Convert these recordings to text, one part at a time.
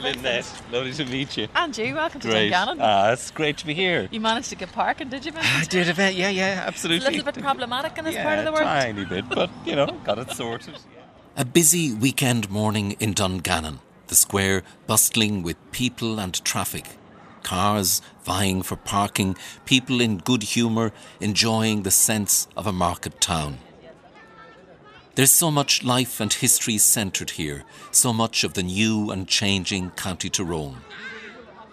Lynette, lovely to meet you. And you, welcome to Great. Dungannon. Ah, it's great to be here. you managed to get parking, did you, I did a bit, yeah, yeah, It's absolutely. a little bit problematic in this yeah, part of the world. tiny bit, but, you know, got it sorted. A busy weekend morning in Dungannon, the square bustling with people and traffic. Cars vying for parking, people in good humour, enjoying the sense of a market town. There's so much life and history centred here, so much of the new and changing County Tyrone.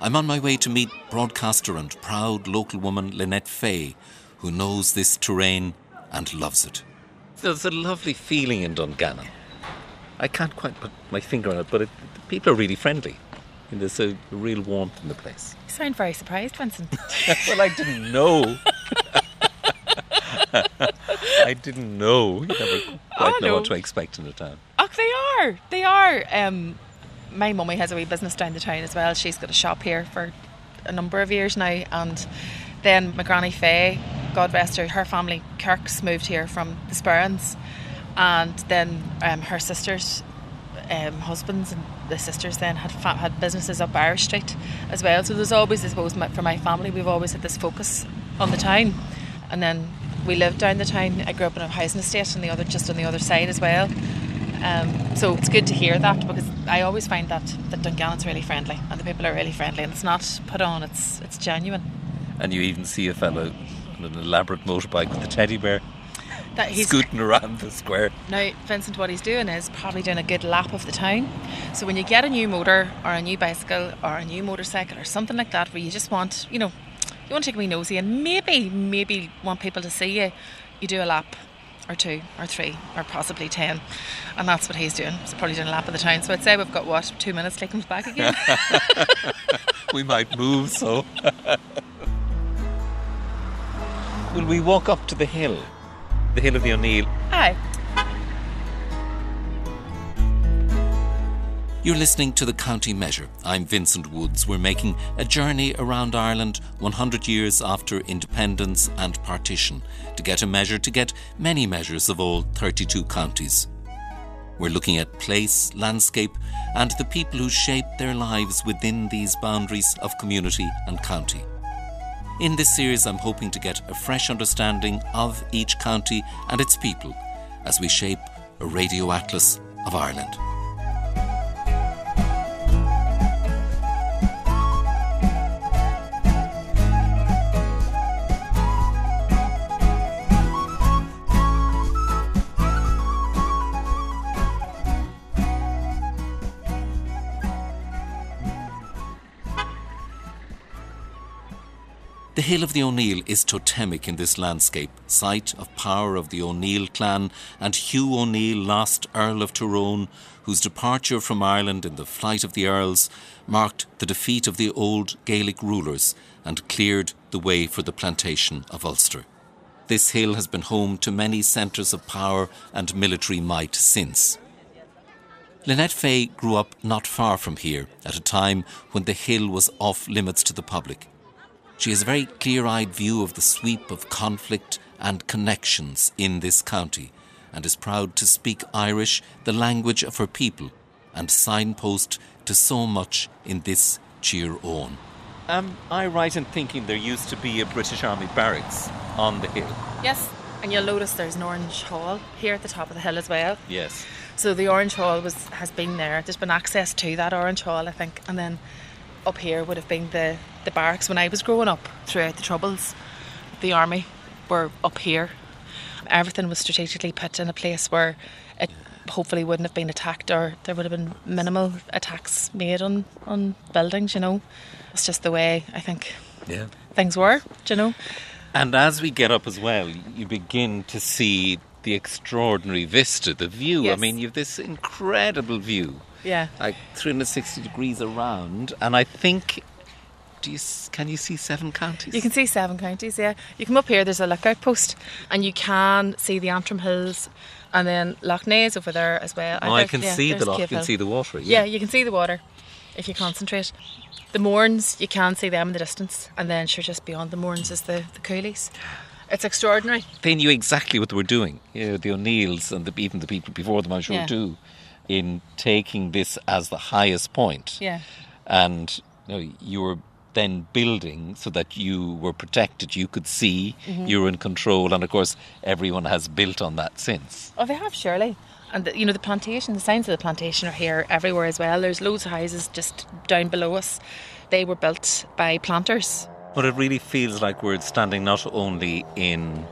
I'm on my way to meet broadcaster and proud local woman Lynette Fay, who knows this terrain and loves it. There's a lovely feeling in Dungannon. I can't quite put my finger on it, but it, people are really friendly. And there's a real warmth in the place. You sound very surprised, Vincent. well, I didn't know. I didn't know. You never quite Oh, know no. what to expect in a town. oh, they are. They are. Um, my mummy has a wee business down the town as well. She's got a shop here for a number of years now. And then my granny Faye, God rest her, her family, Kirks, moved here from the Sperrins. And then um, her sisters, um, husbands, and the sisters then had fa- had businesses up Irish Street as well. So there's always, I suppose, my, for my family, we've always had this focus on the town. And then we lived down the town. I grew up in a housing estate, and the other just on the other side as well. Um, so it's good to hear that because I always find that that Dungannon's really friendly and the people are really friendly, and it's not put on; it's it's genuine. And you even see a fellow on an elaborate motorbike with a teddy bear That he's scooting around the square. Now, Vincent, what he's doing is probably doing a good lap of the town. So when you get a new motor or a new bicycle or a new motorcycle or something like that, where you just want, you know, you want to take me wee nosy and maybe, maybe want people to see you, you do a lap or two or three or possibly ten. And that's what he's doing. He's probably doing a lap of the town. So I'd say we've got, what, two minutes till he comes back again? We might move, so. Will we walk up to the hill? The hill of the O'Neill. Aye. You're listening to the County Measure. I'm Vincent Woods. We're making a journey around Ireland 100 years after independence and partition to get a measure, to get many measures of all 32 counties. We're looking at place, landscape, and the people who shape their lives within these boundaries of community and county. In this series, I'm hoping to get a fresh understanding of each county and its people as we shape a radio atlas of Ireland. The hill of the O'Neill is totemic in this landscape, site of power of the O'Neill clan and Hugh O'Neill, last Earl of Tyrone, whose departure from Ireland in the flight of the Earls marked the defeat of the old Gaelic rulers and cleared the way for the plantation of Ulster. This hill has been home to many centres of power and military might since. Lynette Fay grew up not far from here at a time when the hill was off limits to the public. She has a very clear eyed view of the sweep of conflict and connections in this county and is proud to speak Irish, the language of her people, and signpost to so much in this cheer own. Am um, I right in thinking there used to be a British Army barracks on the hill? Yes. And you'll notice there's an orange hall here at the top of the hill as well. Yes. So the Orange Hall was has been there. There's been access to that Orange Hall, I think, and then up here would have been the the barracks when I was growing up throughout the Troubles. The army were up here. Everything was strategically put in a place where it hopefully wouldn't have been attacked, or there would have been minimal attacks made on on buildings. You know, it's just the way I think Yeah. things were. You know? And as we get up as well, you begin to see the extraordinary vista, the view. I mean, you've this incredible view, Yeah. like 360 degrees around, and I think. Do you, can you see seven counties? You can see seven counties, yeah. You come up here, there's a lookout post, and you can see the Antrim Hills, and then Lough Neagh over there as well. Oh, I think- can yeah, see the loch. You can see the water. Yeah, you can see the water if you concentrate. The Mournes, you can see them in the distance, and then sure, just beyond the Mournes is the, the Cooleys. It's extraordinary. They knew exactly what they were doing. You know, the O'Neills and the, even the people before them, I'm sure, Yeah. do. In taking this as the highest point. Yeah. And you, know, you were then building so that you were protected, you could see, Mm-hmm. you were in control, and of course, everyone has built on that since. Oh, they have surely. And the, you know the plantation, the signs of the plantation are here everywhere as well. There's loads of houses just down below us. They were built by planters. But it really feels like we're standing not only in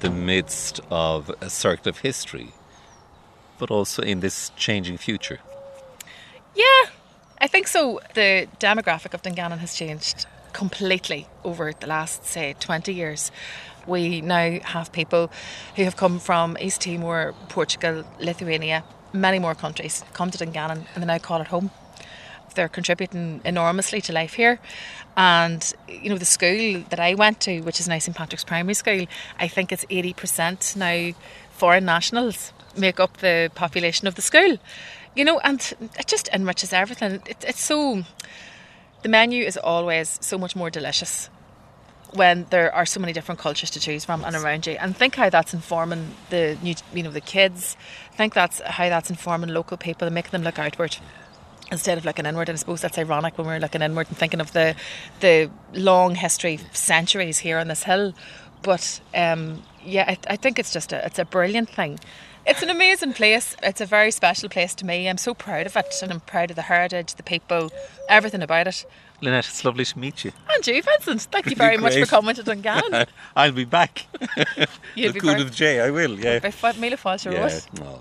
the midst of a circle of history, but also in this changing future. Yeah, I think so. The demographic of Dungannon has changed completely over the last, say, 20 years. We now have people who have come from East Timor, Portugal, Lithuania, many more countries come to Dungannon and they now call it home. They're contributing enormously to life here. And, you know, the school that I went to, which is now St Patrick's Primary School, I think it's 80% now foreign nationals make up the population of the school. You know, and it just enriches everything. It, it's so. The menu is always so much more delicious when there are so many different cultures to choose from and around you. And think how that's informing the new, you know, the kids. Think that's how that's informing local people and making them look outward instead of looking inward. And I suppose that's ironic when we're looking inward and thinking of the the long history, centuries here on this hill. But um, yeah, I, I think it's just a it's a brilliant thing. It's an amazing place. It's a very special place to me. I'm so proud of it, and I'm proud of the heritage, the people, everything about it. Lynette, it's lovely to meet you. And you, Vincent, thank you very much for coming to Dungannon. I'll be back. You'll be Coon very- of the J, I will, yeah. Five mile falls your yeah. no.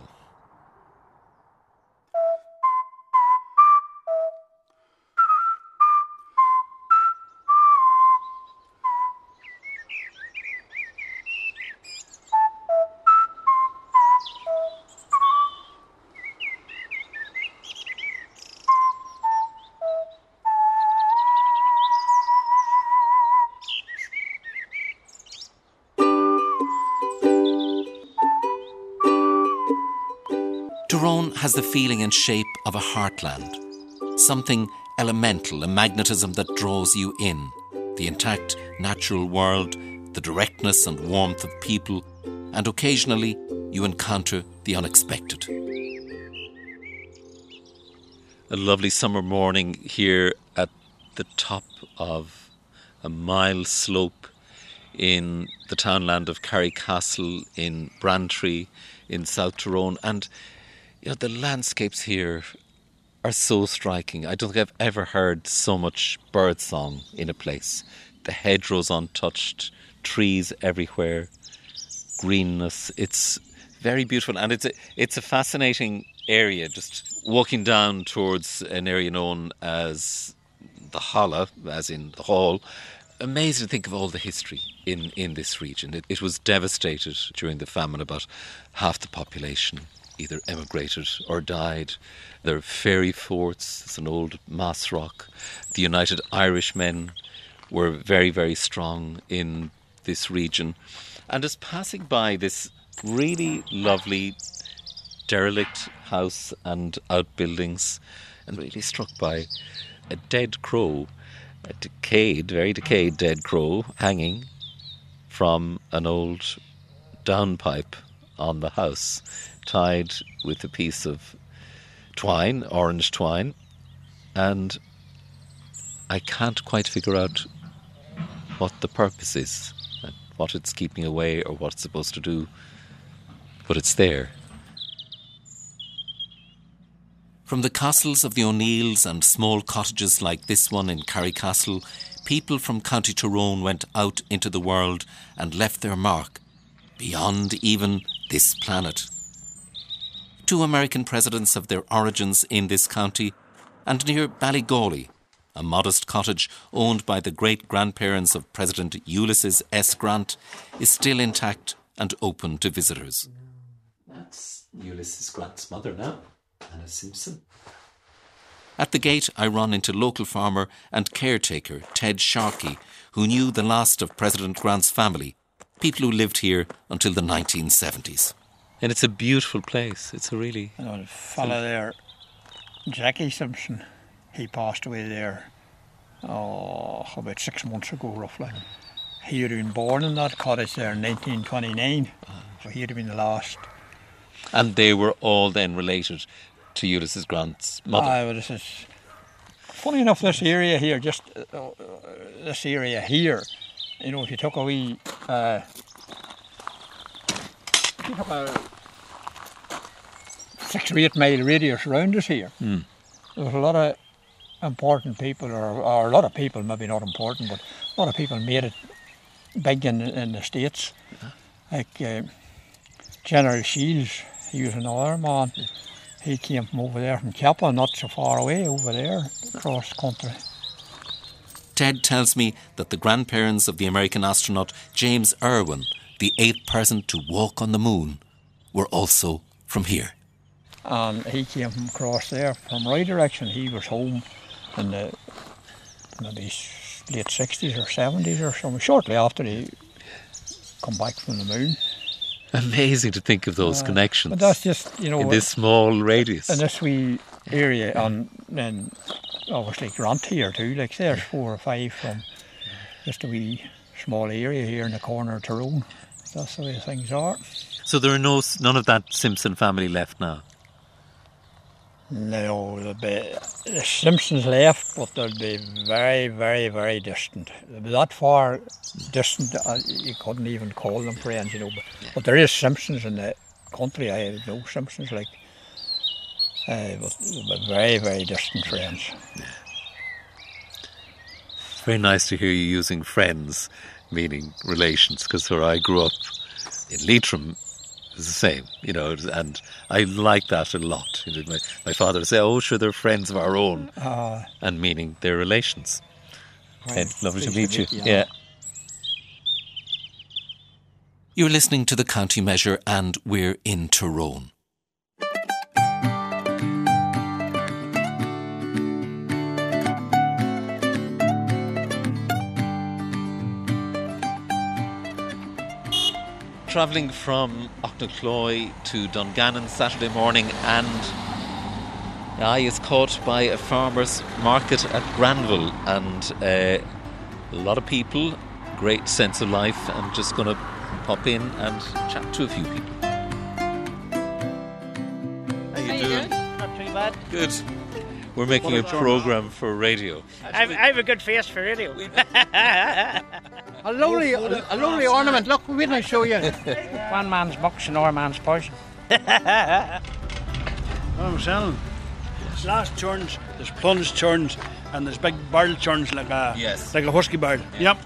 Has the feeling and shape of a heartland, something elemental, a magnetism that draws you in. The intact natural world, the directness and warmth of people, and occasionally you encounter the unexpected. a lovely summer morning here at the top of a mile slope in the townland of Carrick Carrycastle in Brantry in South Tyrone and you know the landscapes here are so striking. I don't think I've ever heard so much bird song in a place. The hedgerows untouched, trees everywhere, greenness. It's very beautiful, and it's a, it's a fascinating area. Just walking down towards an area known as the Holla, as in the Hall. Amazing to think of all the history in, in this region. It, it was devastated during the famine. About half the population either emigrated or died. There are fairy forts. It's an old mass rock. The United Irishmen were very, very strong in this region. And as passing by this really lovely derelict house and outbuildings, and really struck by a dead crow, a decayed, very decayed dead crow, hanging from an old downpipe on the house, tied with a piece of twine, orange twine, and I can't quite figure out what the purpose is, and what it's keeping away or what it's supposed to do, but it's there. From the castles of the O'Neills and small cottages like this one in Carrycastle, people from County Tyrone went out into the world and left their mark beyond even this planet. Two American presidents have their origins in this county, and near Ballygawley, a modest cottage owned by the great grandparents of President Ulysses S. Grant, is still intact and open to visitors. That's Ulysses Grant's mother now, Hannah Simpson. At the gate, I run into local farmer and caretaker Ted Sharkey, who knew the last of President Grant's family, people who lived here until the 1970s. And it's a beautiful place. It's a really. You know, the fella there, Jackie Simpson, he passed away there, oh, about six months ago, roughly. He had been born in that cottage there in 1929, so he'd have been the last. And they were all then related to Ulysses Grant's mother. Ah, well, this is funny enough. This area here, just uh, uh, this area here, you know, if you took a wee, uh, if you a six or eight mile radius around us here, Hmm. there was a lot of important people, or, or a lot of people, maybe not important, but a lot of people made it big in, in the states, like uh, General Shields. He was another man. He came from over there from Cappagh, not so far away over there, across country. Ted tells me that the grandparents of the American astronaut James Irwin, the eighth person to walk on the moon, were also from here. And he came from across there from right direction. He was home in the maybe late 60s or 70s or something, shortly after he come back from the moon. Amazing to think of those Uh, connections But that's just, you know, in this small radius. in this wee area, and then obviously Grant here too. Like there's four or five from just a wee small area here in the corner of Tyrone. That's the way things are. so there are no none of that Simpson family left now. No, there'll be, the Simpsons left, but they'll be very, very, very distant. They'll that far distant, uh, you couldn't even call them friends, you know. But, but there is Simpsons in the country. I know Simpsons, like, uh, but they'll be very, very distant friends. Very nice to hear you using friends, meaning relations, because where I grew up in Leitrim is the same, you know, and I like that a lot. You know, my, my father would say, oh, sure, they're friends of our own, Uh, and meaning they're relations. Ed, lovely to meet you. meet you. Yeah. You're listening to the County Measure, and we're in Tyrone. Travelling from Aughnacloy to Dungannon Saturday morning, and I is caught by a farmer's market at Granville, and uh, a lot of people, great sense of life. I'm just going to pop in and chat to a few people. How you doing? Not too bad. Good. We're making a program for radio. I've, I have a good face for radio. A lovely, a, a lovely ornament. Look, wait till I show you. One man's box, another man's poison. What I'm selling. There's last churns, there's plunge churns, and there's big barrel churns like a Yes. like a husky barrel. Yep.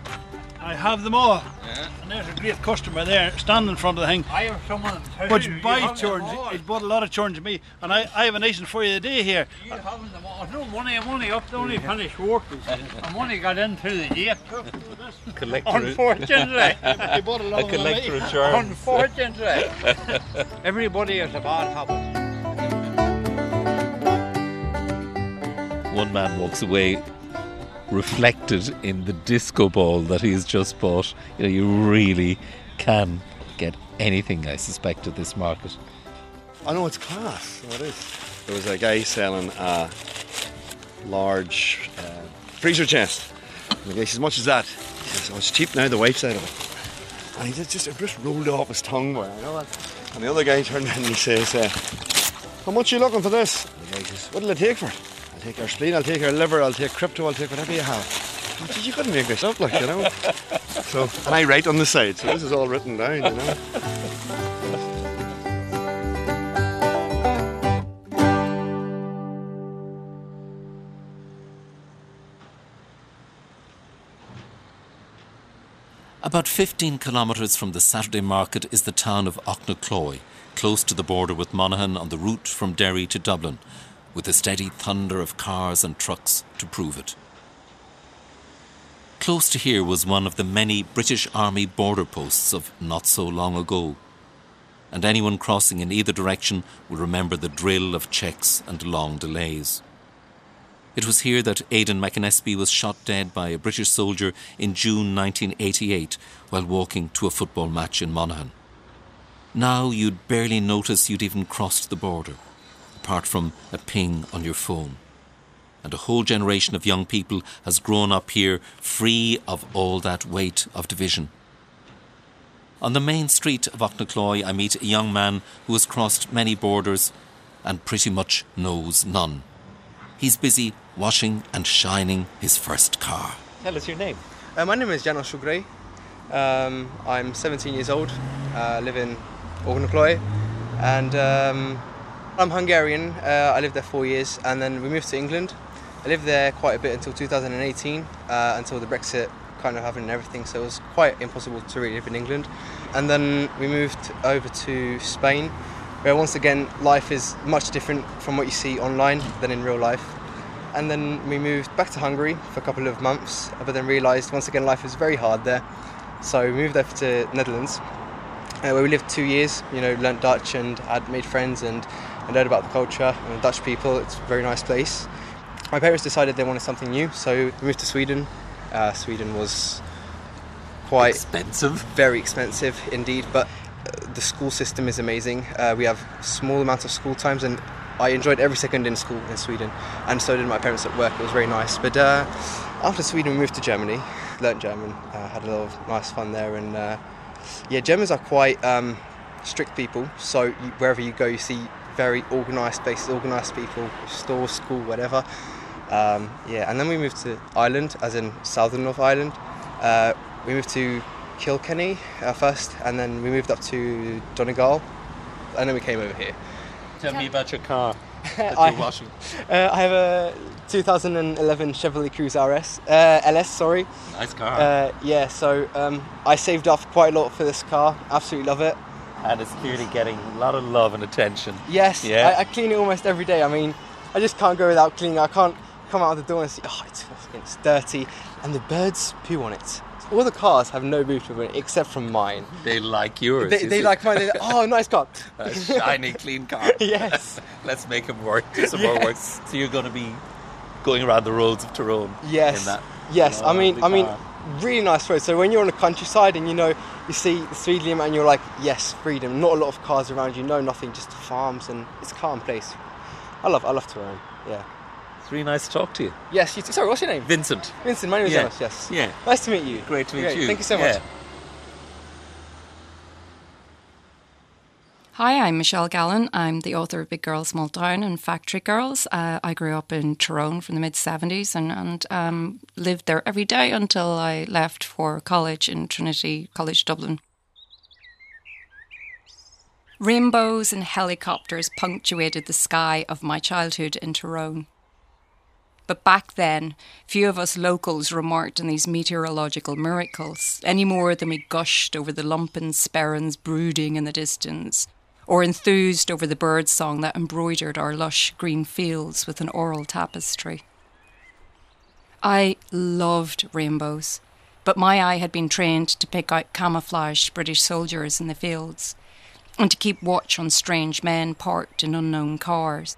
I have them all. Yeah. And there's a great customer there standing in front of the thing. I have someone. But buy churns. He's bought a lot of churns of me. And I, I have a nice one for you today here. You haven't them all. No money. I'm only up to only finished work. I'm only got in through the gate. Collector, Unfortunately. I bought a lot a of collector of of me. charms. Unfortunately. Everybody has a bad habit. One man walks away reflected in the disco ball that he's just bought. You know, you really can get anything, I suspect, at this market. I know it's class. What is? There was a guy selling a large uh, freezer chest. And the guy says, "Much as that?" He says, "Oh, it's cheap now. The white side of it." And he just just, it just rolled off his tongue. Boy, you know that? And the other guy turned around and he says, uh, "How much are you looking for this?" And the guy says, "What'll it take for it?" I'll take our spleen. I'll take our liver. I'll take crypto. I'll take whatever you have. You couldn't make this up, like you know. So, and I write on the side, so this is all written down, you know. About 15 kilometres from the Saturday market is the town of Aughnacloy, close to the border with Monaghan on the route from Derry to Dublin, with the steady thunder of cars and trucks to prove it. Close to here was one of the many British Army border posts of not so long ago, and anyone crossing in either direction will remember the drill of checks and long delays. It was here that Aidan McAnespie was shot dead by a British soldier in June 1988 while walking to a football match in Monaghan. Now you'd barely notice you'd even crossed the border, apart from a ping on your phone. And a whole generation of young people has grown up here free of all that weight of division. On the main street of Aughnacloy, I meet a young man who has crossed many borders and pretty much knows none. He's busy washing and shining his first car. Tell us your name. Uh, my name is Janos Shugray. Um, I'm 17 years old. I uh, live in Organocloy, and um, I'm Hungarian. Uh, I lived there four years, and then we moved to England. I lived there quite a bit until 2018, uh, until the Brexit kind of happened and everything. So it was quite impossible to really live in England. And then we moved over to Spain, where once again life is much different from what you see online than in real life. And then we moved back to Hungary for a couple of months, but then realised once again life is very hard there. So we moved over to Netherlands, uh, where we lived two years. You know, learnt Dutch and had made friends and, and learned about the culture and the Dutch people. It's a very nice place. My parents decided they wanted something new, so we moved to Sweden. Uh, Sweden was quite expensive, very expensive indeed, but uh, the school system is amazing. Uh, we have small amounts of school times, and I enjoyed every second in school in Sweden, and so did my parents at work. It was very nice. But uh, after Sweden, we moved to Germany, learnt German, uh, had a lot of nice fun there, and uh, yeah, Germans are quite um, strict people. So you, wherever you go, you see very organised places, organised people, stores, school, whatever. Um, yeah, and then we moved to Ireland, as in southern North Ireland. Uh, we moved to Kilkenny uh, first, and then we moved up to Donegal, and then we came over here. Tell me about your car that. Uh, I have a 2011 Chevrolet Cruze RS, uh, LS, sorry. Nice car. Uh, yeah, so um, I saved up quite a lot for this car. Absolutely love it. And it's clearly getting a lot of love and attention. Yes, Yeah. I, I clean it almost every day. I mean, I just can't go without cleaning. I can't come out of the door and see, oh, it's, it's dirty, and the birds poo on it. All the cars have no boot on it except from mine. They like yours. They, they like mine. They're like, oh, nice car. a shiny, clean car. yes. Let's make him work. Do some more work. So you're going to be going around the roads of Tyrone. Yes. That yes. I mean, I lovely mean, car. Really nice road. So when you're on the countryside and you know you see the speed limit and you're like, yes, freedom. Not a lot of cars around you. No, nothing. Just farms and it's a calm place. I love, I love Tyrone. Yeah. It's really nice to talk to you. Yes. You too. Sorry, what's your name? Vincent. Vincent. My name is Yeah. Yes. Yeah. Nice to meet you. Great to meet Great, you. Thank you so Yeah. Hi, I'm Michelle Gallen. I'm the author of Big Girls, Small Town and Factory Girls. Uh, I grew up in Tyrone from the mid 70s and, and um, lived there every day until I left for college in Trinity College Dublin. Rainbows and helicopters punctuated the sky of my childhood in Tyrone. But back then, few of us locals remarked on these meteorological miracles any more than we gushed over the lumpen sparrows brooding in the distance, or enthused over the bird song that embroidered our lush green fields with an oral tapestry. I loved rainbows, but my eye had been trained to pick out camouflaged British soldiers in the fields, and to keep watch on strange men parked in unknown cars.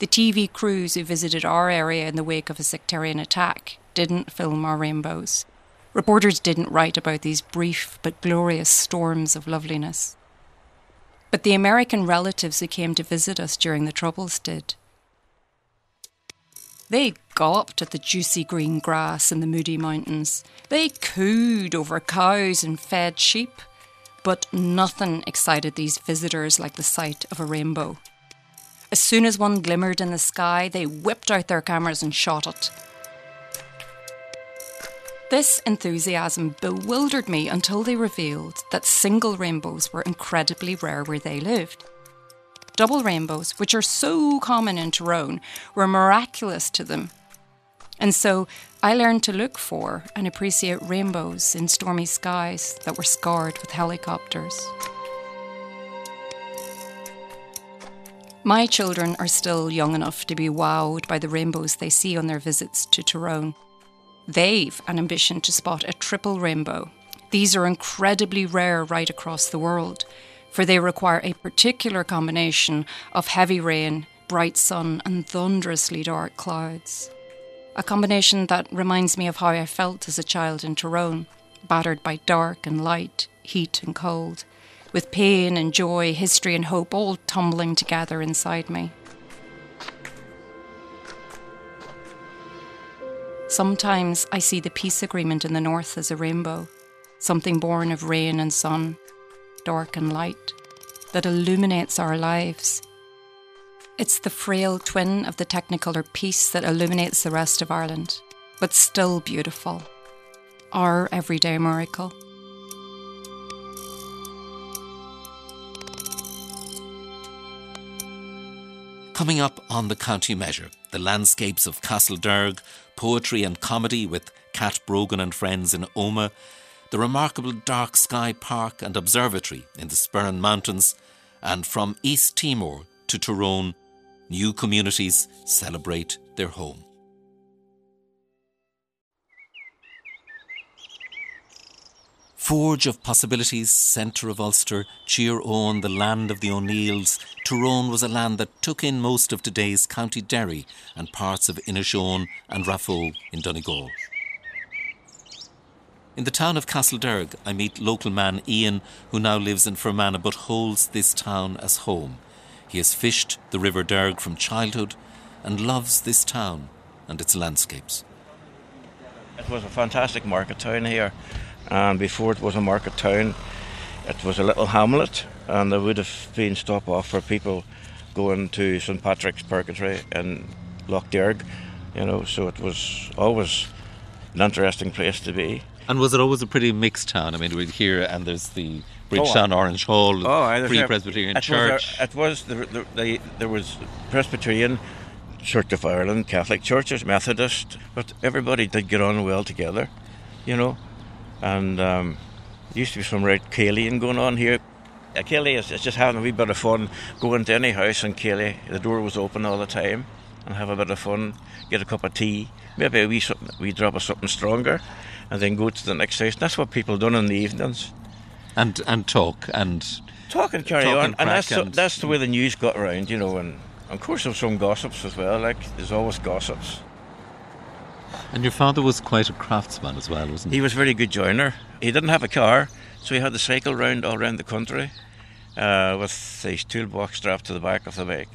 The TV crews who visited our area in the wake of a sectarian attack didn't film our rainbows. Reporters didn't write about these brief but glorious storms of loveliness. But the American relatives who came to visit us during the Troubles did. They gulped at the juicy green grass in the Moody Mountains. They cooed over cows and fed sheep. But nothing excited these visitors like the sight of a rainbow. As soon as one glimmered in the sky, they whipped out their cameras and shot it. This enthusiasm bewildered me until they revealed that single rainbows were incredibly rare where they lived. Double rainbows, which are so common in Tyrone, were miraculous to them. And so I learned to look for and appreciate rainbows in stormy skies that were scarred with helicopters. My children are still young enough to be wowed by the rainbows they see on their visits to Tyrone. They've an ambition to spot a triple rainbow. These are incredibly rare right across the world, for they require a particular combination of heavy rain, bright sun, and thunderously dark clouds. A combination that reminds me of how I felt as a child in Tyrone, battered by dark and light, heat and cold, with pain and joy, history and hope all tumbling together inside me. Sometimes I see the peace agreement in the north as a rainbow, something born of rain and sun, dark and light, that illuminates our lives. It's the frail twin of the Technicolor peace that illuminates the rest of Ireland, but still beautiful. Our everyday miracle. Coming up on the county measure, the landscapes of Castlederg, poetry and comedy with Cat Brogan and friends in Omagh, the remarkable Dark Sky Park and Observatory in the Sperrin Mountains, and from East Timor to Tyrone, new communities celebrate their home. Forge of possibilities, centre of Ulster, Cheer on the land of the O'Neills, Tyrone was a land that took in most of today's County Derry and parts of Inishowen and Raphoe in Donegal. In the town of Castlederg, I meet local man Ian, who now lives in Fermanagh but holds this town as home. He has fished the River Derg from childhood and loves this town and its landscapes. It was a fantastic market town here and before it was a market town, it was a little hamlet, and there would have been stop off for people going to St Patrick's Purgatory in Lough Derg, you know. So it was always an interesting place to be. And was it always a pretty mixed town? I mean, we're here, and there's the Bridgetown oh, Orange Hall, oh, Free Presbyterian it Church. Was a, it was the, the, the, there was Presbyterian, Church of Ireland, Catholic churches, Methodist, but everybody did get on well together, you know and um, used to be some right céilí going on here. Uh, céilí is, just having a wee bit of fun, going to any house in céilí. The door was open all the time, and have a bit of fun, get a cup of tea, maybe a wee, something, wee drop of something stronger, and then go to the next house. And that's what people done in the evenings. And and talk and talk and carry talk on, and, and that's and the, that's the way the news got around, you know. And of course, there's some gossips as well. Like there's always gossips. And your father was quite a craftsman as well, wasn't he? He was a very good joiner. He didn't have a car, so he had to cycle round all around the country uh, with his toolbox strapped to the back of the bike.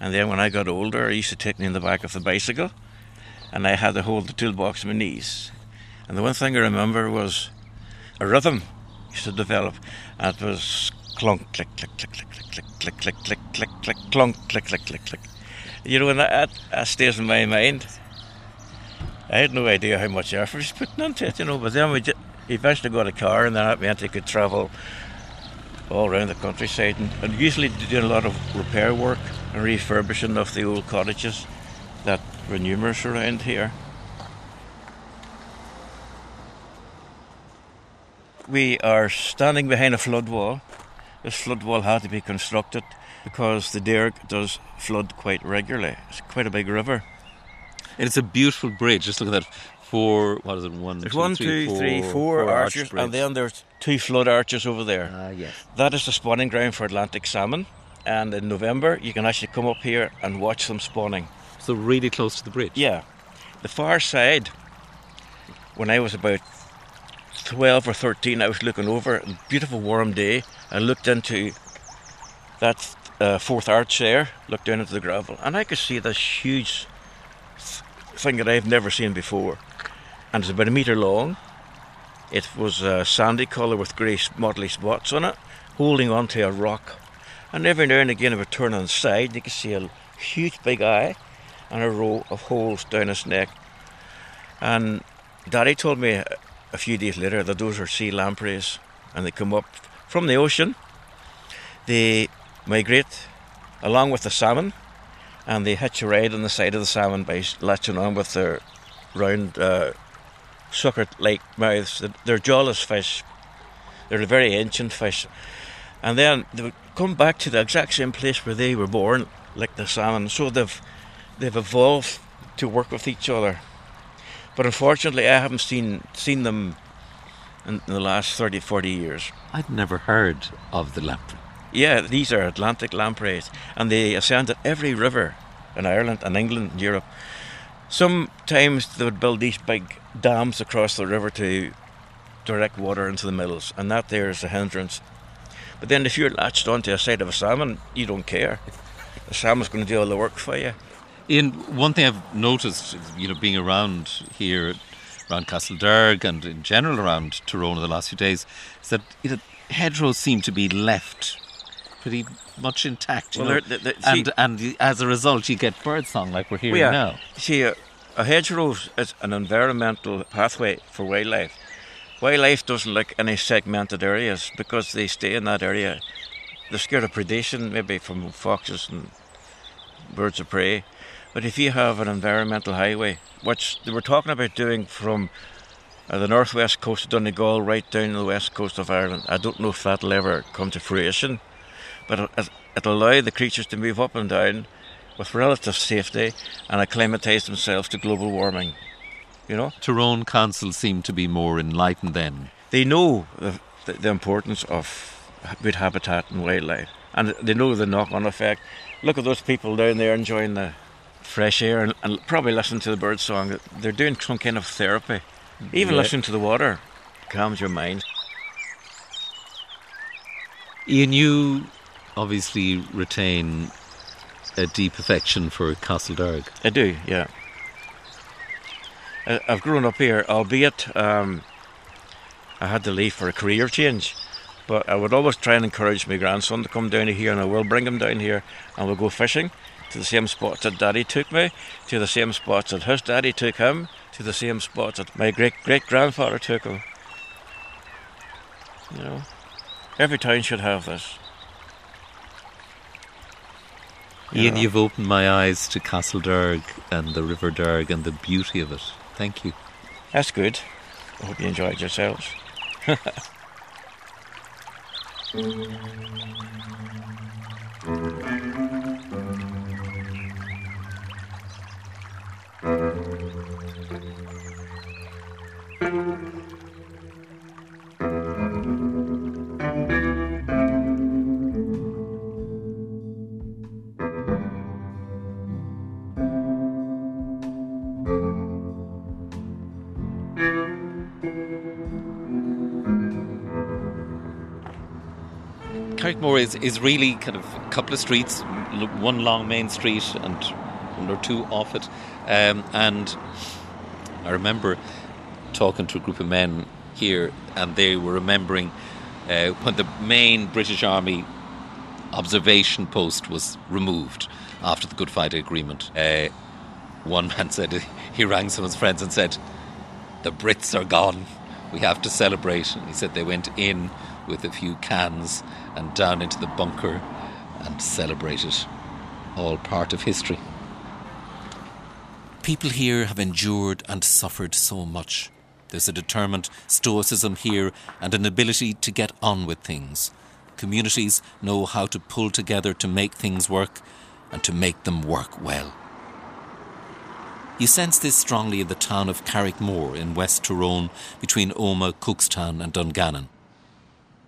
And then when I got older, he used to take me in the back of the bicycle, and I had to hold the toolbox on my knees. And the one thing I remember was a rhythm used to develop, and it was clunk, click, click, click, click, click, click, click, click, click, click, clunk, click, click, click, click. You know, and that, that stays in my mind. I had no idea how much effort he's putting into it, you know. But then we just, eventually got a car, and then that meant he could travel all around the countryside, and, and usually doing a lot of repair work and refurbishing of the old cottages that were numerous around here. We are standing behind a flood wall. This flood wall had to be constructed because the Derg does flood quite regularly. It's quite a big river. And it's a beautiful bridge. Just look at that. Four, what is it? One, there's two, one, three, two, four, three, four, four arches, and then there's two flood arches over there. Ah, yes. That is the spawning ground for Atlantic salmon, and in November you can actually come up here and watch them spawning. So really close to the bridge. Yeah, the far side. When I was about twelve or thirteen, I was looking over a beautiful warm day. I looked into that uh, fourth arch there, looked down into the gravel, and I could see this huge thing that I've never seen before. And it's about a metre long. It was a sandy colour with grey mottly spots on it, holding onto a rock. And every now and again, it turn on the side, you could see a huge big eye and a row of holes down its neck. And Daddy told me a few days later that those are sea lampreys and they come up from the ocean. They migrate along with the salmon and they hitch a ride on the side of the salmon by latching on with their round uh, sucker-like mouths. They're jawless fish. They're a very ancient fish. And then they would come back to the exact same place where they were born, like the salmon. So they've they've evolved to work with each other. But unfortunately, I haven't seen seen them in the last 30, 40 years. I'd never heard of the lamprey. Yeah, these are Atlantic lampreys, and they ascend at every river in Ireland and England and Europe. Sometimes they would build these big dams across the river to direct water into the mills, and that there is a hindrance. But then if you're latched onto a side of a salmon, you don't care. The salmon's going to do all the work for you. Ian, one thing I've noticed, you know, being around here, around Castlederg and in general around Tyrone the last few days, is that you know, hedgerows seem to be left pretty much intact. Well, they- they- and and as a result, you get birdsong like we're hearing Well, now. See, a, a hedgerow is an environmental pathway for wildlife. Wildlife doesn't like any segmented areas because they stay in that area. They're scared of predation, maybe from foxes and birds of prey. But if you have an environmental highway, which they were talking about doing from uh, the northwest coast of Donegal right down to the west coast of Ireland, I don't know if that'll ever come to fruition. But it, it'll allow the creatures to move up and down with relative safety and acclimatise themselves to global warming. You know? Tyrone Council seem to be more enlightened then. They know the, the, the importance of good habitat and wildlife, and they know the knock on effect. Look at those people down there enjoying the fresh air and, and probably listening to the bird song. They're doing some kind of therapy. Even Yeah. listening to the water calms your mind. Ian, you obviously retain a deep affection for Castle Castlederg. I do, yeah. I- I've grown up here, albeit um, I had to leave for a career change. But I would always try and encourage my grandson to come down here, and I will bring him down here, and we'll go fishing to the same spots that Daddy took me, to the same spots that his daddy took him, to the same spots that my great great grandfather took him. You know, every town should have this. You Ian, know. you've opened my eyes to Castlederg and the River Derg and the beauty of it. Thank you. That's good. I hope you enjoyed yourselves. Is, is really kind of a couple of streets, one long main street and one or two off it. Um, and I remember talking to a group of men here, and they were remembering uh, when the main British Army observation post was removed after the Good Friday Agreement. Uh, one man said he rang some of his friends and said, The Brits are gone. We have to celebrate. And he said they went in with a few cans and down into the bunker and celebrate it. All part of history. People here have endured and suffered so much. There's a determined stoicism here and an ability to get on with things. Communities know how to pull together to make things work and to make them work well. You sense this strongly in the town of Carrickmore in West Tyrone between Omagh, Cookstown and Dungannon.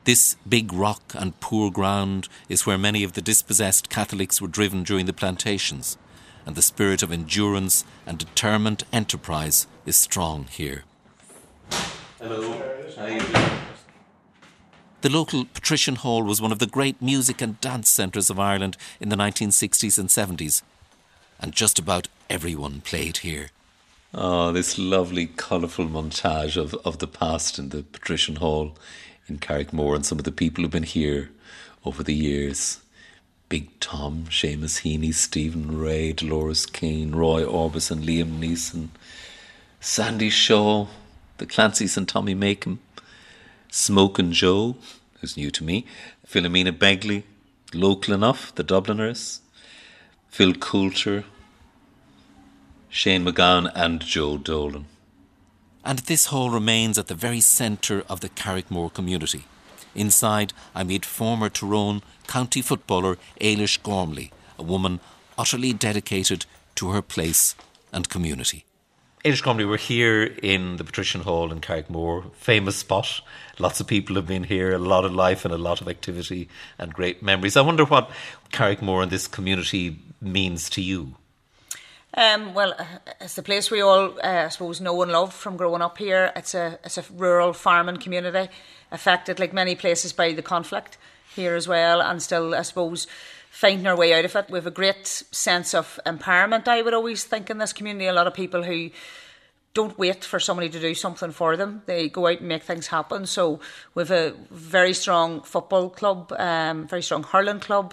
This big rock and poor ground is where many of the dispossessed Catholics were driven during the plantations, and the spirit of endurance and determined enterprise is strong here. Hello. How are you doing? The local Patrician Hall was one of the great music and dance centres of Ireland in the 1960s and 70s, and just about everyone played here. Oh, this lovely, colourful montage of, of the past in the Patrician Hall in Carrickmore and some of the people who've been here over the years. Big Tom, Seamus Heaney, Stephen Rea, Dolores Keane, Roy Orbison, Liam Neeson, Sandie Shaw, the Clancys and Tommy Makem, Smoke and Joe, who's new to me, Philomena Begley, local enough, the Dubliners, Phil Coulter, Shane MacGowan, and Joe Dolan. And this hall remains at the very centre of the Carrickmore community. Inside, I meet former Tyrone county footballer Ailish Gormley, a woman utterly dedicated to her place and community. Ailish Gormley, we're here in the Patrician Hall in Carrickmore, famous spot. Lots of people have been here, a lot of life and a lot of activity and great memories. I wonder what Carrickmore and this community means to you. Um, well, uh, it's the place we all, uh, I suppose, know and love from growing up here. It's a it's a rural farming community, affected like many places by the conflict here as well, and still, I suppose, finding our way out of it. We have a great sense of empowerment. I would always think in this community, a lot of people who don't wait for somebody to do something for them. They go out and make things happen. So we've a very strong football club, um, very strong hurling club,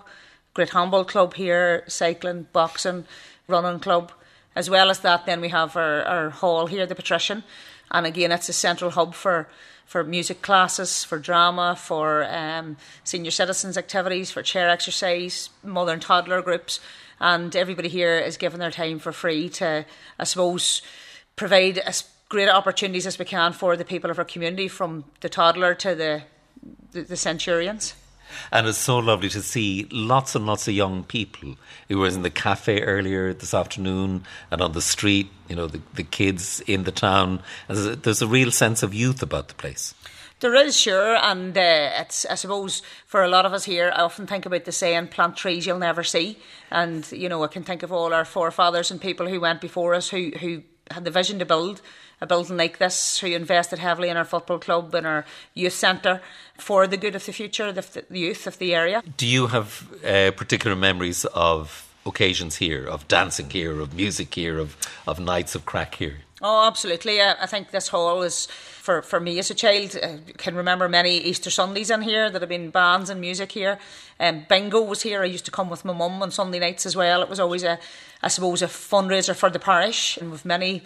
great handball club here, cycling, boxing, running club. As well as that, then we have our, our hall here, the Patrician, and again, it's a central hub for for music classes, for drama, for um, senior citizens activities, for chair exercise, mother and toddler groups, and everybody here is given their time for free to, I suppose, provide as great opportunities as we can for the people of our community, from the toddler to the the, the centurions. And it's so lovely to see lots and lots of young people who were in the cafe earlier this afternoon and on the street, you know, the, the kids in the town. There's a, there's a real sense of youth about the place. There is, sure, and uh, it's, I suppose, for a lot of us here, I often think about the saying, plant trees you'll never see. And, you know, I can think of all our forefathers and people who went before us who, who had the vision to build a building like this, who invested heavily in our football club and our youth centre for the good of the future the, the youth of the area. Do you have uh, particular memories of occasions here, of dancing here, of music here, of, of nights of crack here? Oh, absolutely. I, I think this hall is, for, for me as a child, I can remember many Easter Sundays in here that have been bands and music here. Um, bingo was here. I used to come with my mum on Sunday nights as well. It was always a, I suppose, a fundraiser for the parish, and with many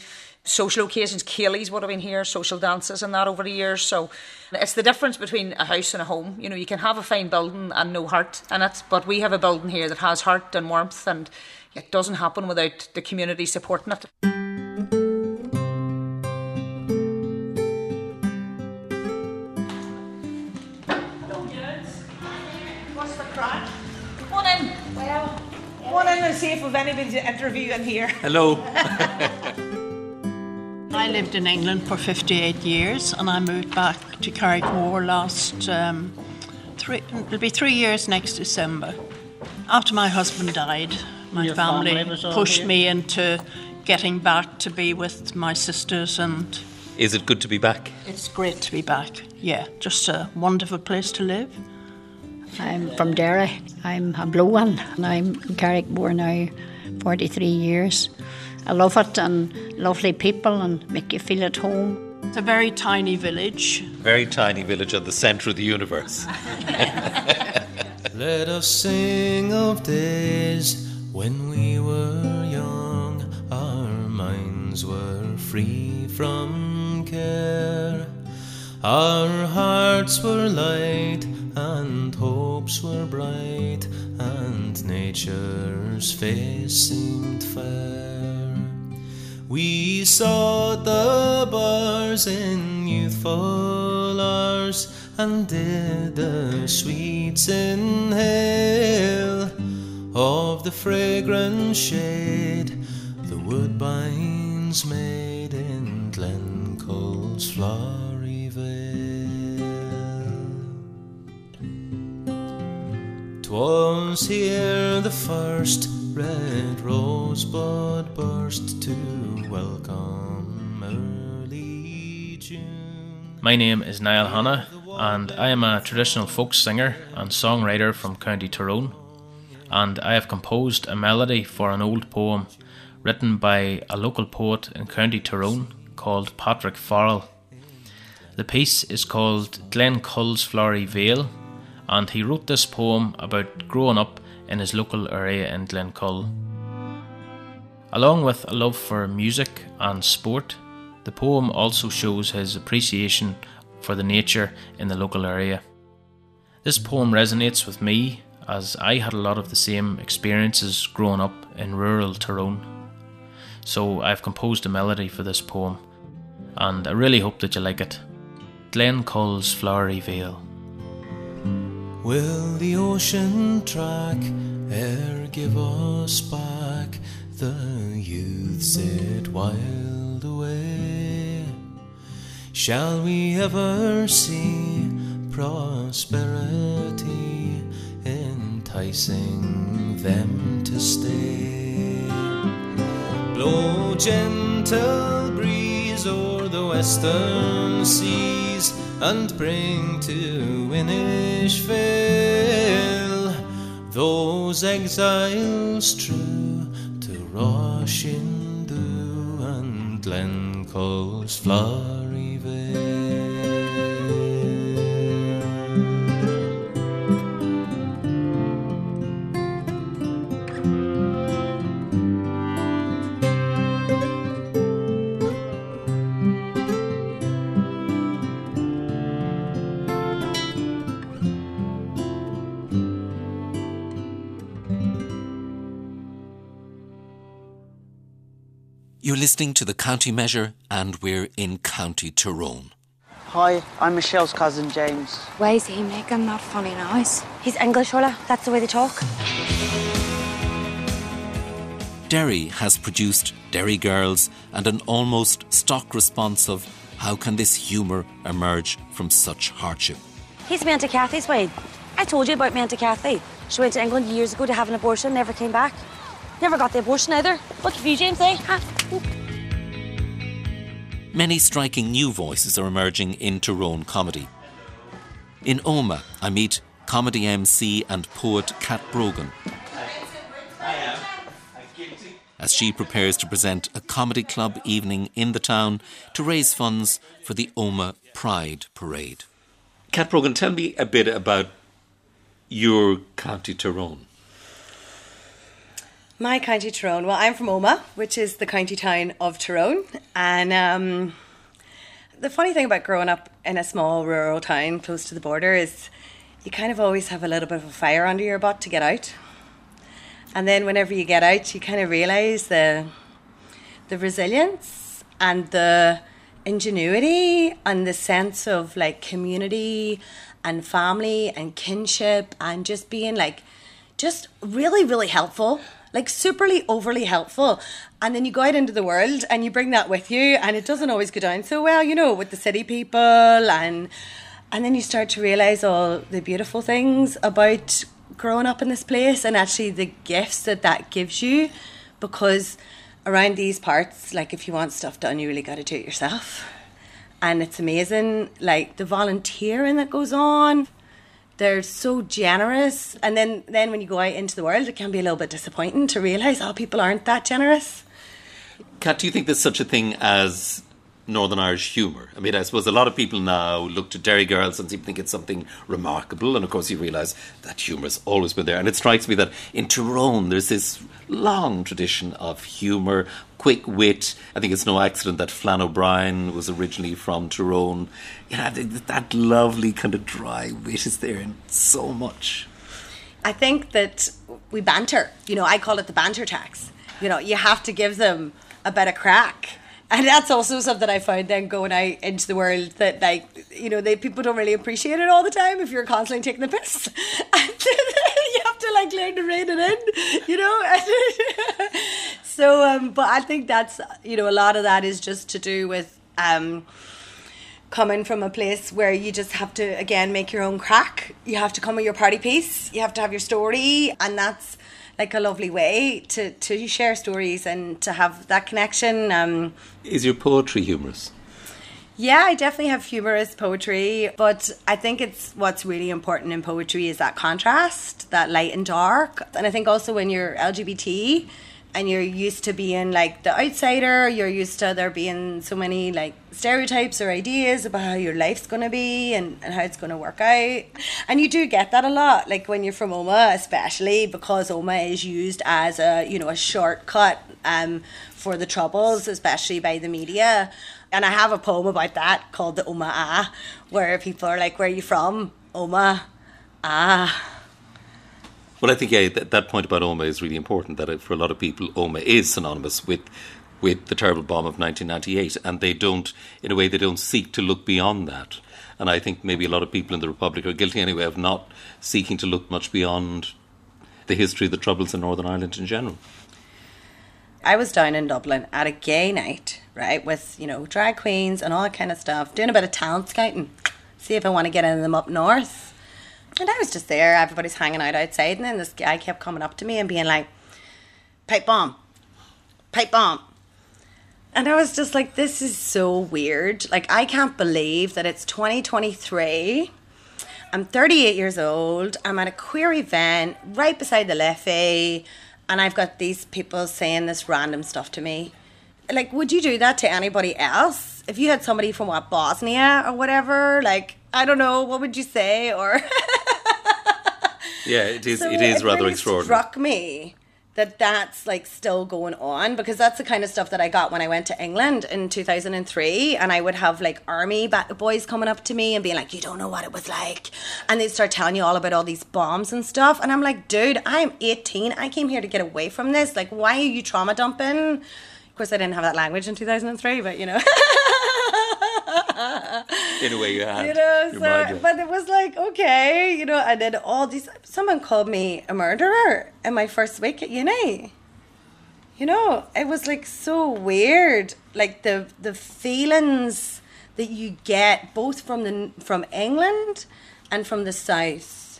social occasions. Céilís would have been here, social dances and that over the years. So it's the difference between a house and a home. You know, you can have a fine building and no heart in it, but we have a building here that has heart and warmth, and it doesn't happen without the community supporting it. What's the. Well, come on in and see if we've anybody to interview in here. Hello. I lived in England for 58 years and I moved back to Carrickmore last um, three, it'll be three years next December. After my husband died, my Your family, family pushed here? me into getting back to be with my sisters and Is it good to be back? it's great to be back. Yeah, just a wonderful place to live. I'm from Derry. I'm a blue one, and I'm in Carrickmore now 43 years. I love it and lovely people and make you feel at home. It's a very tiny village. Very tiny village at the centre of the universe. Let us sing of days when we were young, our minds were free from care. Our hearts were light and hopes were bright, and nature's face seemed fair. We sought the bars in youthful hours and did the sweets inhale of the fragrant shade the woodbines made in Glencull's flowery vale. 'Twas here the first red rosebud burst to welcome early June. My name is Niall Hanna, and I am a traditional folk singer and songwriter from County Tyrone. And I have composed a melody for an old poem written by a local poet in County Tyrone called Patrick Farrell. The piece is called Glen Cull's Flowery Vale, and he wrote this poem about growing up in his local area in Glencull. Along with a love for music and sport, the poem also shows his appreciation for the nature in the local area. This poem resonates with me as I had a lot of the same experiences growing up in rural Tyrone. So I've composed a melody for this poem, and I really hope that you like it. Glen Cull's Flowery Vale. Will the ocean track e'er give us back the youths it wiled away? Shall we ever see prosperity enticing them to stay? Blow gentle breeze o'er the western seas and bring to Inishvale those exiles true to Roshindu and Glencull's flowery You're listening to the County Measure, and we're in County Tyrone. Hi, I'm Michelle's cousin James. Why is he making that funny noise? He's English, Ola. That's the way they talk. Derry has produced Derry Girls and an almost stock response of how can this humour emerge from such hardship? He's my Auntie Kathy's way. I told you about my Auntie Kathy. She went to England years ago to have an abortion, never came back. Never got the abortion either. Look at you, James, eh? Ha. Many striking new voices are emerging in Tyrone comedy. In Omagh, I meet comedy MC and poet Kat Brogan as she prepares to present a comedy club evening in the town to raise funds for the Omagh Pride Parade. Kat Brogan, tell me a bit about your County Tyrone. My county Tyrone. Well, I'm from Omagh, which is the county town of Tyrone. And um, the funny thing about growing up in a small rural town close to the border is you kind of always have a little bit of a fire under your butt to get out. And then whenever you get out, you kind of realize the the resilience and the ingenuity and the sense of like community and family and kinship and just being like just really really helpful like superly overly helpful. And then you go out into the world and you bring that with you and it doesn't always go down so well you know with the city people and and then you start to realize all the beautiful things about growing up in this place and actually the gifts that that gives you. Because around these parts like if you want stuff done you really got to do it yourself. And it's amazing like the volunteering that goes on they're so generous. And then then when you go out into the world it can be a little bit disappointing to realize oh people aren't that generous. Kat, do you think there's such a thing as Northern Irish humour? I mean, I suppose a lot of people now look to Derry Girls and seem to think it's something remarkable, and of course you realise that humour has always been there. And it strikes me that in Tyrone there's this long tradition of humour, quick wit. I think it's no accident that Flann O'Brien was originally from Tyrone. You know, that lovely kind of dry wit is there in so much. I think that we banter. You know, I call it the banter tax. You know, you have to give them a bit of crack. And that's also something I find then going out into the world that like you know they people don't really appreciate it all the time if you're constantly taking the piss. You have to like learn to rein it in, you know. so um but I think that's you know a lot of that is just to do with um coming from a place where you just have to again make your own crack. You have to come with your party piece. You have to have your story, and that's like a lovely way to to share stories and to have that connection. Um, Is your poetry humorous? yeah, I definitely have humorous poetry, but I think it's what's really important in poetry is that contrast, that light and dark. And I think also when you're LGBT and you're used to being like the outsider, you're used to there being so many like stereotypes or ideas about how your life's to be and, and how it's to work out. And you do get that a lot, like when you're from Omagh, especially because Omagh is used as a, you know, a shortcut um, for the troubles, especially by the media. And I have a poem about that called the Omagh Ah, where people are like, Where are you from? Omagh Ah. Well, I think yeah, that, that point about Omagh is really important. That for a lot of people, Omagh is synonymous with with the terrible bomb of 1998, and they don't, in a way, they don't seek to look beyond that. And I think maybe a lot of people in the Republic are guilty anyway of not seeking to look much beyond the history of the troubles in Northern Ireland in general. I was down in Dublin at a gay night, right, with, you know, drag queens and all that kind of stuff, doing a bit of talent scouting, see if I want to get into them up north. And I was just there, everybody's hanging out outside, and then this guy kept coming up to me and being like, pipe bomb, pipe bomb. And I was just like, this is so weird. Like, I can't believe that it's 2023. I'm 38 years old. I'm at a queer event right beside the Liffey, and I've got these people saying this random stuff to me. like, would you do that to anybody else? If you had somebody from what Bosnia or whatever, like I don't know, what would you say? Or Yeah, it is. So it is rather really extraordinary. Struck me that that's like still going on because that's the kind of stuff that I got when I went to England in 2003 and I would have like army boys coming up to me and being like you don't know what it was like and they'd start telling you all about all these bombs and stuff and I'm like dude I'm 18 I came here to get away from this like why are you trauma dumping course I didn't have that language in 2003 but you know In a way, you had. you know, so, but it was like, okay, you know, I did all these, someone called me a murderer in my first week at uni. You know, it was like so weird, like the the feelings that you get both from the from England and from the south.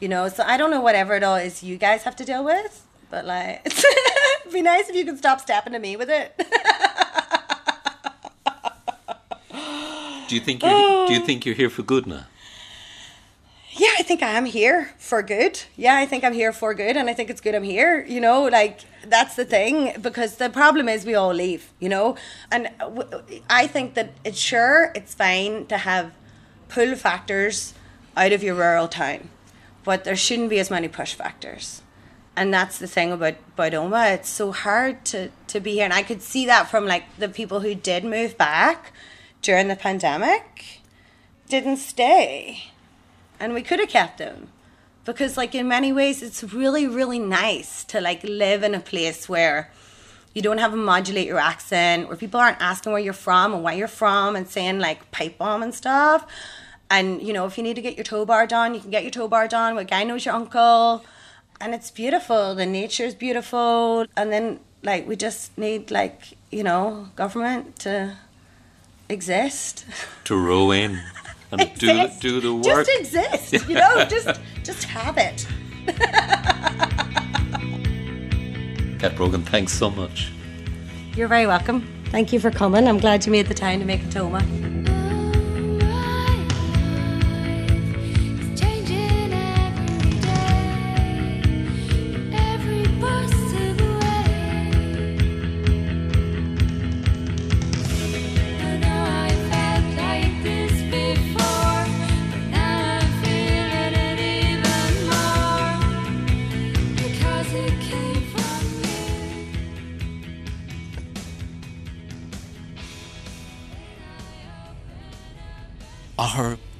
You know, so I don't know whatever it all is you guys have to deal with, but like, it'd be nice if you could stop stepping to me with it. Do you think you're, do you oh. think you're here for good now? yeah, I think I am here for good. Yeah, I think I'm here for good, and I think it's good I'm here. You know, like that's the thing because the problem is we all leave. You know, and w- I think that it's sure it's fine to have pull factors out of your rural town, but there shouldn't be as many push factors. And that's the thing about about Omagh. It's so hard to to be here, and I could see that from like the people who did move back during the pandemic didn't stay. And we could have kept them. Because like in many ways it's really really nice to like live in a place where you don't have to modulate your accent where people aren't asking where you're from and why you're from and saying like pipe bomb and stuff. And you know if you need to get your toe bar done you can get your toe bar done. A guy knows your uncle and it's beautiful. The nature is beautiful. And then like we just need like you know government to exist. To row in and do the, do the work. just exist you know just just have it. Kat Brogan, thanks so much. you're very welcome. Thank you for coming. I'm glad you made the time to make a toma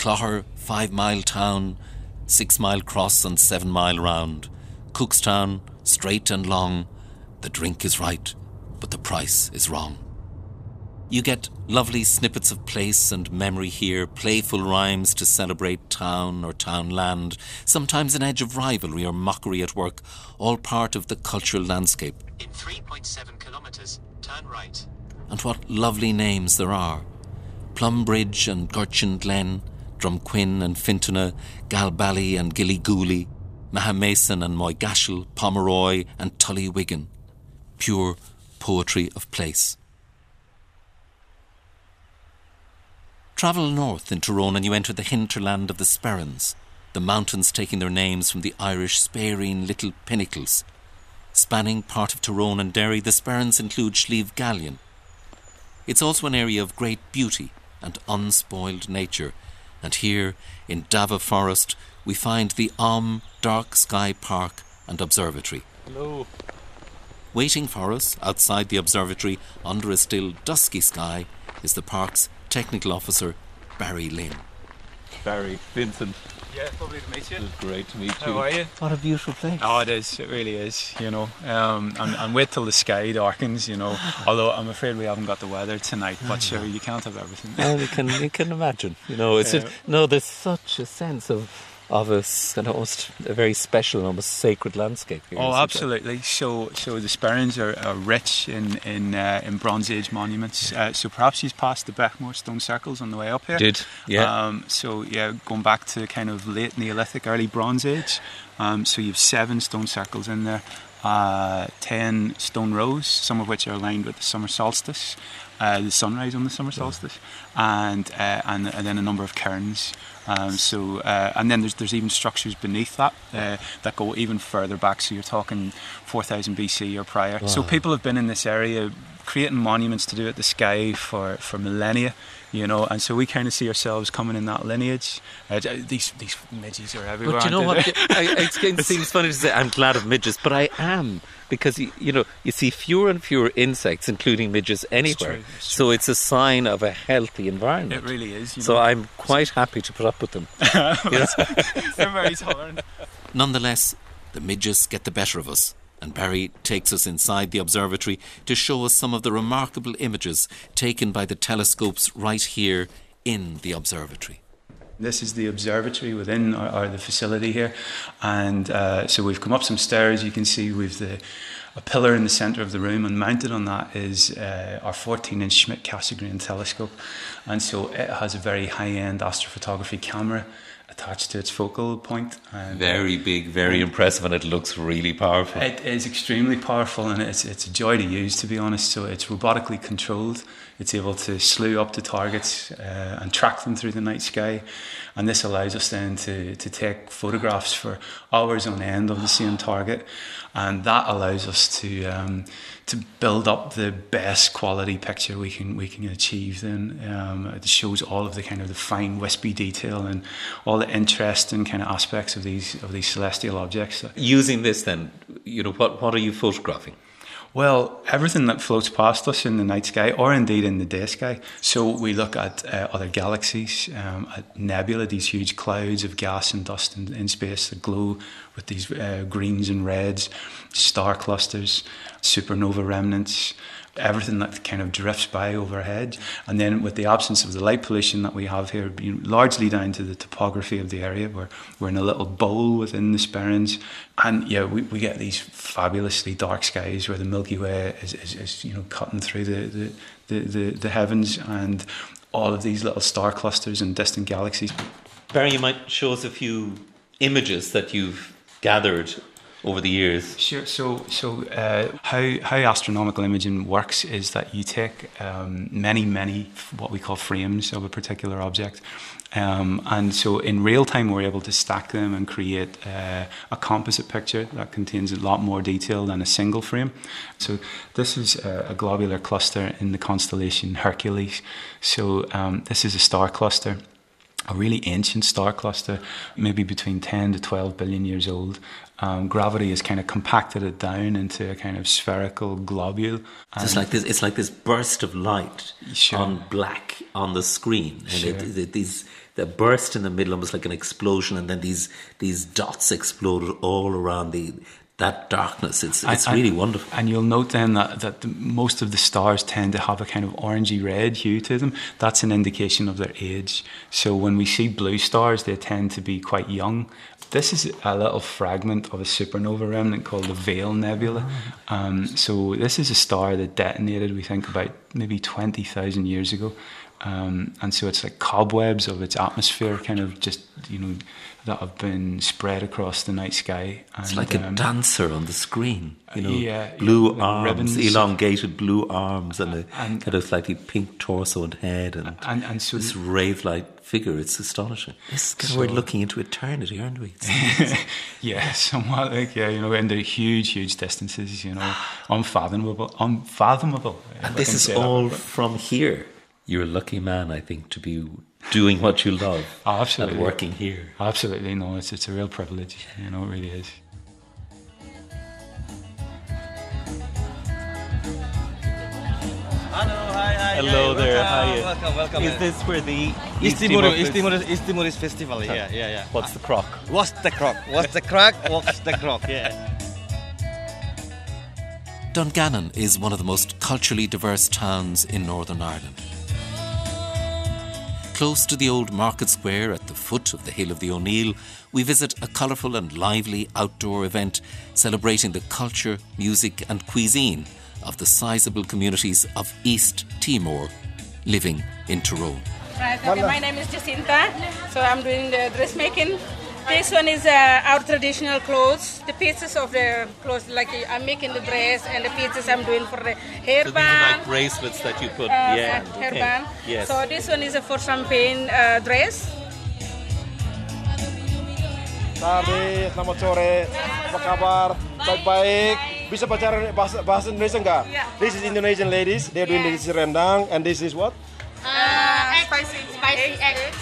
Augher, Clogher, Five Mile Town, Six Mile Cross and Seven Mile Round, Cookstown, straight and long. The drink is right, but the price is wrong. You get lovely snippets of place and memory here, playful rhymes to celebrate town or townland, sometimes an edge of rivalry or mockery at work, all part of the cultural landscape. In 3.7 kilometres, turn right. And what lovely names there are. Plumbridge and Gortin Glen, Drumquin and Fintona, Galbally and Gillygooley, Magheramason and Moygashel, Pomeroy and Tully Wigan. Pure poetry of place. Travel north in Tyrone and you enter the hinterland of the Sperrins, the mountains taking their names from the Irish Sperrine Little Pinnacles. Spanning part of Tyrone and Derry, the Sperrins include Slieve Gallion. It's also an area of great beauty and unspoiled nature, and here in Davagh Forest we find the Om Dark Sky Park and Observatory. Hello. Waiting for us outside the observatory under a still dusky sky is the park's technical officer, Barry Lynn. Barry, Vincent. Yeah, lovely to meet you. It's great to meet How you. How are you? What a beautiful place. Oh, it is. It really is. You know, um, and, and wait till the sky darkens. You know, although I'm afraid we haven't got the weather tonight. But sure, you can't have everything. Well, you can you can imagine. You know, it's Yeah. just, no. There's such a sense of of a s- kind of almost a very special and almost sacred landscape here. Oh, isn't there? absolutely. So, so the Sperrins are, are rich in in, uh, in Bronze Age monuments. Uh, so perhaps you've passed the Beaghmore stone circles on the way up here. Did, yeah. Um, so yeah, going back to kind of late Neolithic, early Bronze Age. Um, so you've seven stone circles in there, uh, ten stone rows, some of which are aligned with the summer solstice, uh, the sunrise on the summer solstice, and, uh, and and then a number of cairns. Um, so uh, and then there's there's even structures beneath that uh, that go even further back. So you're talking 4000 BC or prior. So people have been in this area creating monuments to do at the sky for, for millennia, you know, and so we kind of see ourselves coming in that lineage. Uh, these these midges are everywhere. But you know what? they? I, it seems funny to say I'm glad of midges, but I am because you, you know you see fewer and fewer insects, including midges, anywhere. true, it's So it's a sign of a healthy environment. It really is. So know. I'm quite happy to put up with them. You? They're very tolerant. Nonetheless, the midges get the better of us, and Barry takes us inside the observatory to show us some of the remarkable images taken by the telescopes right here in the observatory. This is the observatory within our, our the facility here, and uh, so we've come up some stairs. You can see we've the a pillar in the centre of the room, and mounted on that is uh, our 14-inch Schmidt Cassegrain telescope, and so it has a very high-end astrophotography camera attached to its focal point. And, Very big, very impressive, and it looks really powerful. It is extremely powerful and it's, it's a joy to use, to be honest. So it's robotically controlled. It's able to slew up to targets uh, and track them through the night sky. And this allows us then to, to take photographs for hours on end of the same target. And that allows us to um, to build up the best quality picture we can we can achieve. Then um, it shows all of the kind of the fine wispy detail and all the interesting kind of aspects of these of these celestial objects. Using this, then, you know, what what are you photographing? Well, everything that floats past us in the night sky, or indeed in the day sky. So we look at uh, other galaxies, um, at nebula, these huge clouds of gas and dust in, in space that glow with these uh, greens and reds, star clusters, supernova remnants. Everything that kind of drifts by overhead, and then with the absence of the light pollution that we have here, know, largely down to the topography of the area, where we're in a little bowl within the Sperrins, and yeah, we, we get these fabulously dark skies where the Milky Way is, is, is you know cutting through the, the, the, the, the heavens, and all of these little star clusters and distant galaxies. Barry, you might show us a few images that you've gathered over the years. Sure. So, so uh, how how astronomical imaging works is that you take um, many, many what we call frames of a particular object, um, and so in real time we're able to stack them and create uh, a composite picture that contains a lot more detail than a single frame. So, this is a, a globular cluster in the constellation Hercules. So, um, this is a star cluster a really ancient star cluster, maybe between 10 to 12 billion years old. Um, gravity has kind of compacted it down into a kind of spherical globule. So it's like this. It's like this burst of light on black on the screen, and Sure. it, it, these the burst in the middle, almost like an explosion, and then these these dots exploded all around the that darkness. It's it's And- really wonderful. And you'll note then that, that the, most of the stars tend to have a kind of orangey red hue to them. That's an indication of their age. So when we see blue stars, they tend to be quite young. This is a little fragment of a supernova remnant called the Veil Nebula. Um, so this is a star that detonated, we think, about maybe 20,000 years ago. Um, and so it's like cobwebs of its atmosphere, kind of just, you know, that have been spread across the night sky. It's like a um, dancer on the screen, you know, yeah, blue like arms, ribbons. elongated blue arms, and a And- kind of slightly pink torso and head, and, and, and so this rave-like figure. It's astonishing. It's kind of we're looking into eternity, aren't we? yeah, somewhat like yeah, you know, into huge, huge distances, you know, unfathomable, unfathomable. And this is say that. all from here. You're a lucky man, I think, to be doing what you love Oh, absolutely and working here. Absolutely, no, it's it's a real privilege. You know, it really is. Hello there, welcome, how? Welcome, welcome. Is this where the East East Timor, Timor East Timor, East festival? Yeah, yeah, yeah. What's the crock? What's the crock? What's the crack? What's the crock? Yeah. Dungannon is one of the most culturally diverse towns in Northern Ireland. Close to the old market square at the foot of the Hill of the O'Neill, we visit a colourful and lively outdoor event celebrating the culture, music, and cuisine of the sizable communities of East Timor living in Tyrone. Right, okay, my name is Jacinta. So I'm doing the dressmaking. This one is uh, our traditional clothes. The pieces of the clothes, like I'm making the dress, and the pieces I'm doing for the So these are hairband. like bracelets that you put. uh, yeah. hair- okay. hairband. Yes. So this one is a for champagne uh, dress. Sabi, selamat sore. Apa kabar? Baik-baik. Bisa bicara bahasa, bahasa Indonesia enggak? Yeah. This is Indonesian ladies. They're doing this rendang and this is what? Uh, spicy, spicy eggs.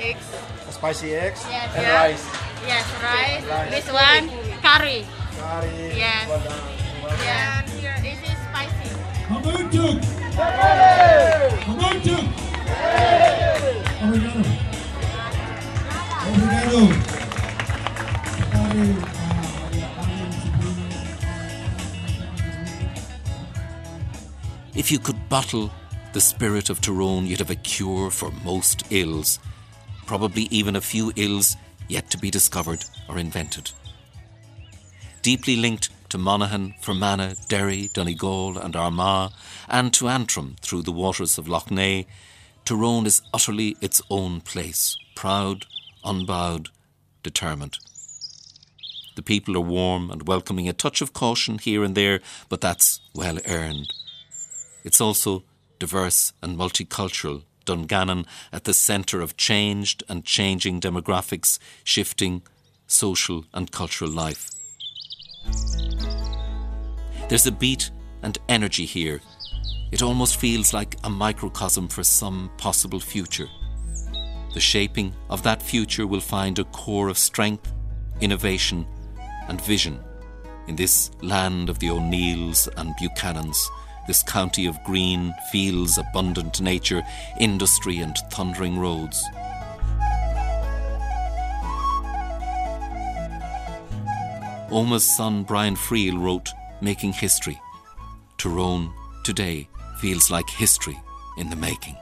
Eggs. Spicy eggs Yes. and Yeah. rice. Yes, rice. Rice. This one, curry. Curry. Yes. rendang. Yeah. And here, this is spicy. Hamutuk! Hamutuk! Obrigado. Obrigado. Sekali, If you could bottle the spirit of Tyrone, you'd have a cure for most ills, probably even a few ills yet to be discovered or invented. Deeply linked to Monaghan, Fermanagh, Derry, Donegal, and Armagh, and to Antrim through the waters of Lough Neagh, Tyrone is utterly its own place, proud, unbowed, determined. The people are warm and welcoming, a touch of caution here and there, but that's well earned. It's also diverse and multicultural, Dungannon at the centre of changed and changing demographics, shifting social and cultural life. There's a beat and energy here. It almost feels like a microcosm for some possible future. The shaping of that future will find a core of strength, innovation, and vision in this land of the O'Neills and Buchanans, this county of green, fields, abundant nature, industry, and thundering roads. Omagh's son Brian Friel wrote Making History. Tyrone today feels like history in the making.